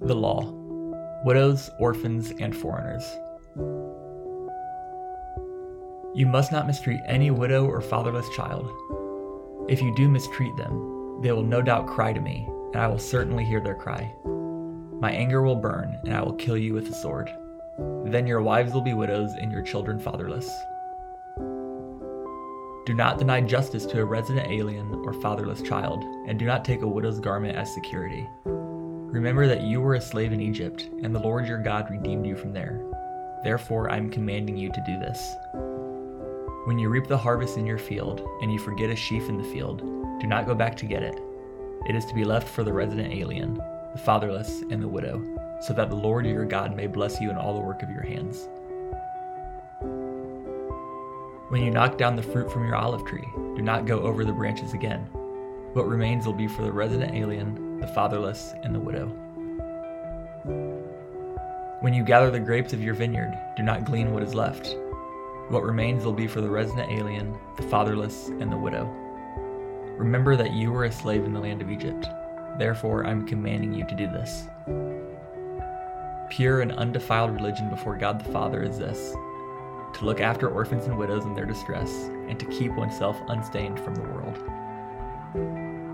The Law Widows, Orphans, and Foreigners. You must not mistreat any widow or fatherless child. If you do mistreat them, they will no doubt cry to me, and I will certainly hear their cry. My anger will burn, and I will kill you with the sword. Then your wives will be widows and your children fatherless. Do not deny justice to a resident alien or fatherless child, and do not take a widow's garment as security. Remember that you were a slave in Egypt, and the Lord your God redeemed you from there. Therefore, I am commanding you to do this. When you reap the harvest in your field, and you forget a sheaf in the field, do not go back to get it. It is to be left for the resident alien, the fatherless, and the widow, so that the Lord your God may bless you in all the work of your hands. When you knock down the fruit from your olive tree, do not go over the branches again. What remains will be for the resident alien, the fatherless, and the widow. When you gather the grapes of your vineyard, do not glean what is left. What remains will be for the resident alien, the fatherless, and the widow. Remember that you were a slave in the land of Egypt. Therefore, I'm commanding you to do this. Pure and undefiled religion before God the Father is this to look after orphans and widows in their distress, and to keep oneself unstained from the world.